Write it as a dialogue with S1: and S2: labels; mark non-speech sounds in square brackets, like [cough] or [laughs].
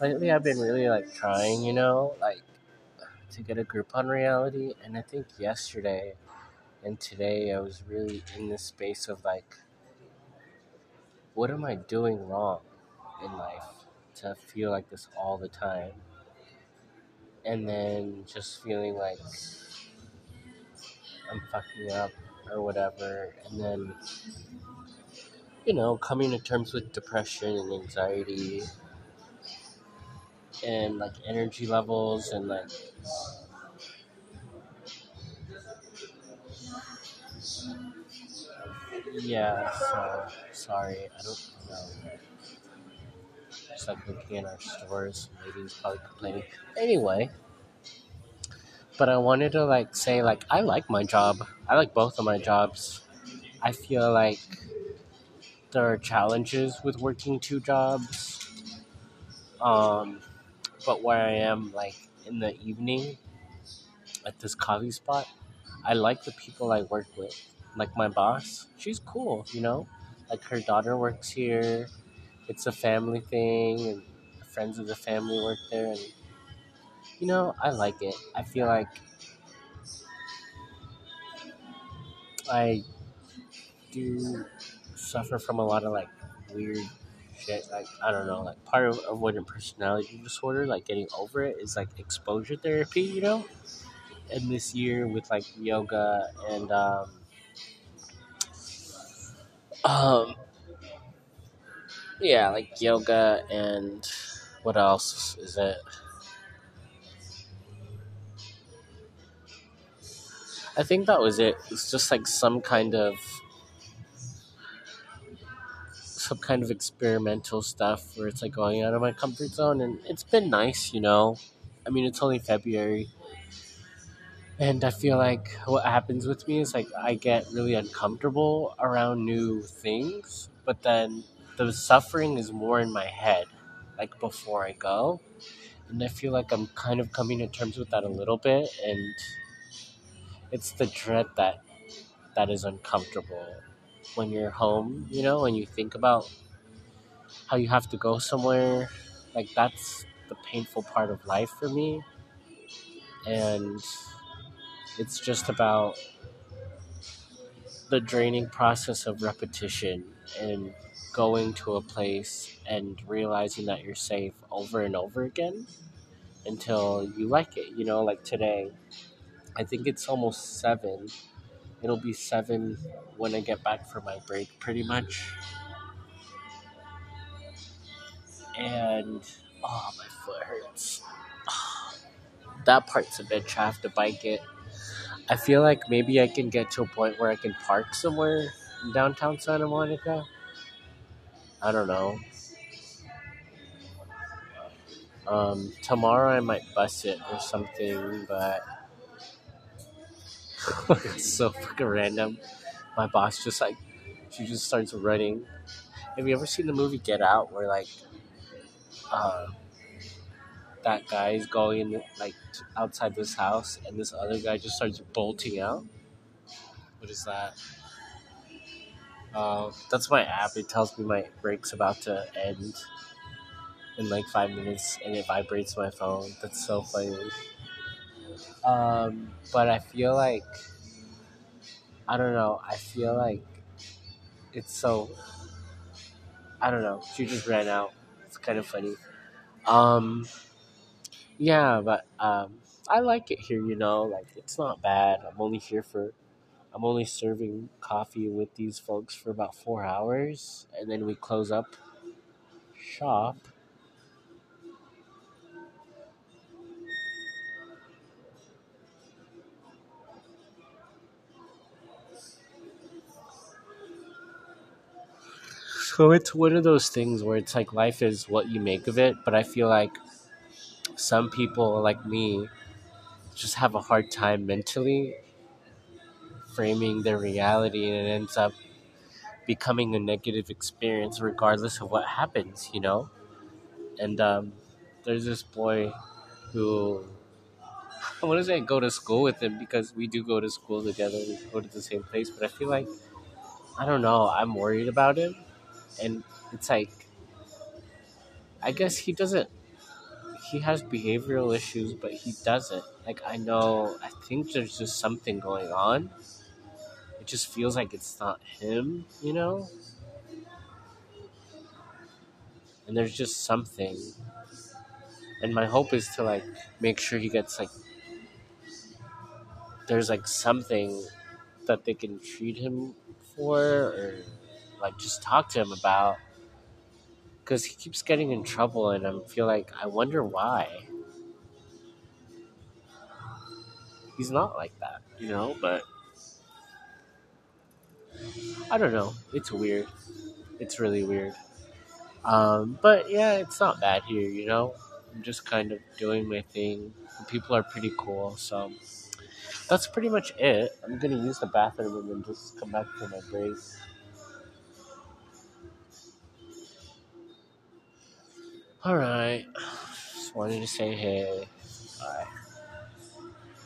S1: lately I've been really like trying, you know, like to get a grip on reality. And I think yesterday and today I was really in this space of like, what am I doing wrong in life to feel like this all the time? And then just feeling like I'm fucking up or whatever. And then, you know, coming to terms with depression and anxiety and like energy levels and like yeah so sorry i don't know. Just like looking in our stores Maybe ladies probably complaining. Anyway but i wanted to like say like i like my job. I like both of my jobs. I feel like there are challenges with working two jobs. Um but where I am, like in the evening at this coffee spot, I like the people I work with. Like my boss, she's cool, you know? Like her daughter works here. It's a family thing, and friends of the family work there. And, you know, I like it. I feel like I do suffer from a lot of like weird Like I don't know, like part of avoidant personality disorder, like getting over it, is like exposure therapy. You know, and this year with like yoga and um, um yeah, like yoga and what else is it? I think that was it. It's just like some kind of some kind of experimental stuff where it's like going out of my comfort zone and it's been nice, you know. I mean, it's only February. And I feel like what happens with me is like I get really uncomfortable around new things, but then the suffering is more in my head, like before I go. And I feel like I'm kind of coming to terms with that a little bit and it's the dread that that is uncomfortable when you're home, you know, and you think about how you have to go somewhere. Like, that's the painful part of life for me. And it's just about the draining process of repetition and going to a place and realizing that you're safe over and over again until you like it. You know, like today, I think it's almost seven It'll be seven when I get back from my break, pretty much. And oh, my foot hurts. [sighs] that part's a bitch. I have to bike it. I feel like maybe I can get to a point where I can park somewhere in downtown Santa Monica. I don't know. Um, tomorrow I might bus it or something, but [laughs] it's so fucking random. My boss just like, she just starts running. Have you ever seen the movie Get Out, where like, uh, that guy is going like outside this house, and this other guy just starts bolting out? What is that? Uh, that's my app. It tells me my break's about to end in like five minutes, and it vibrates my phone. That's so funny. Um, but I feel like I don't know. I feel like it's so I don't know. She just ran out. It's kind of funny. Um, yeah, but um, I like it here. You know, like it's not bad. I'm only here for. I'm only serving coffee with these folks for about four hours, and then we close up shop So it's one of those things where it's like life is what you make of it, but I feel like some people like me just have a hard time mentally framing their reality and it ends up becoming a negative experience regardless of what happens, you know? And um, there's this boy who [laughs] I want to say I go to school with him because we do go to school together. We go to the same place, but I feel like I don't know. I'm worried about him and it's like I guess he doesn't he has behavioral issues, but he doesn't. Like I know, I think there's just something going on. It just feels like it's not him, you know. And there's just something. And my hope is to like make sure he gets like there's like something that they can treat him for or like just talk to him about because he keeps getting in trouble and i feel like i wonder why. He's not like that you know but i don't know. It's weird. It's really weird. Um, but yeah it's not bad here you know? I'm just kind of doing my thing. People are pretty cool so that's pretty much it. I'm gonna use the bathroom and then just come back for my break. Alright. [sighs] Just wanted to say hey. Bye.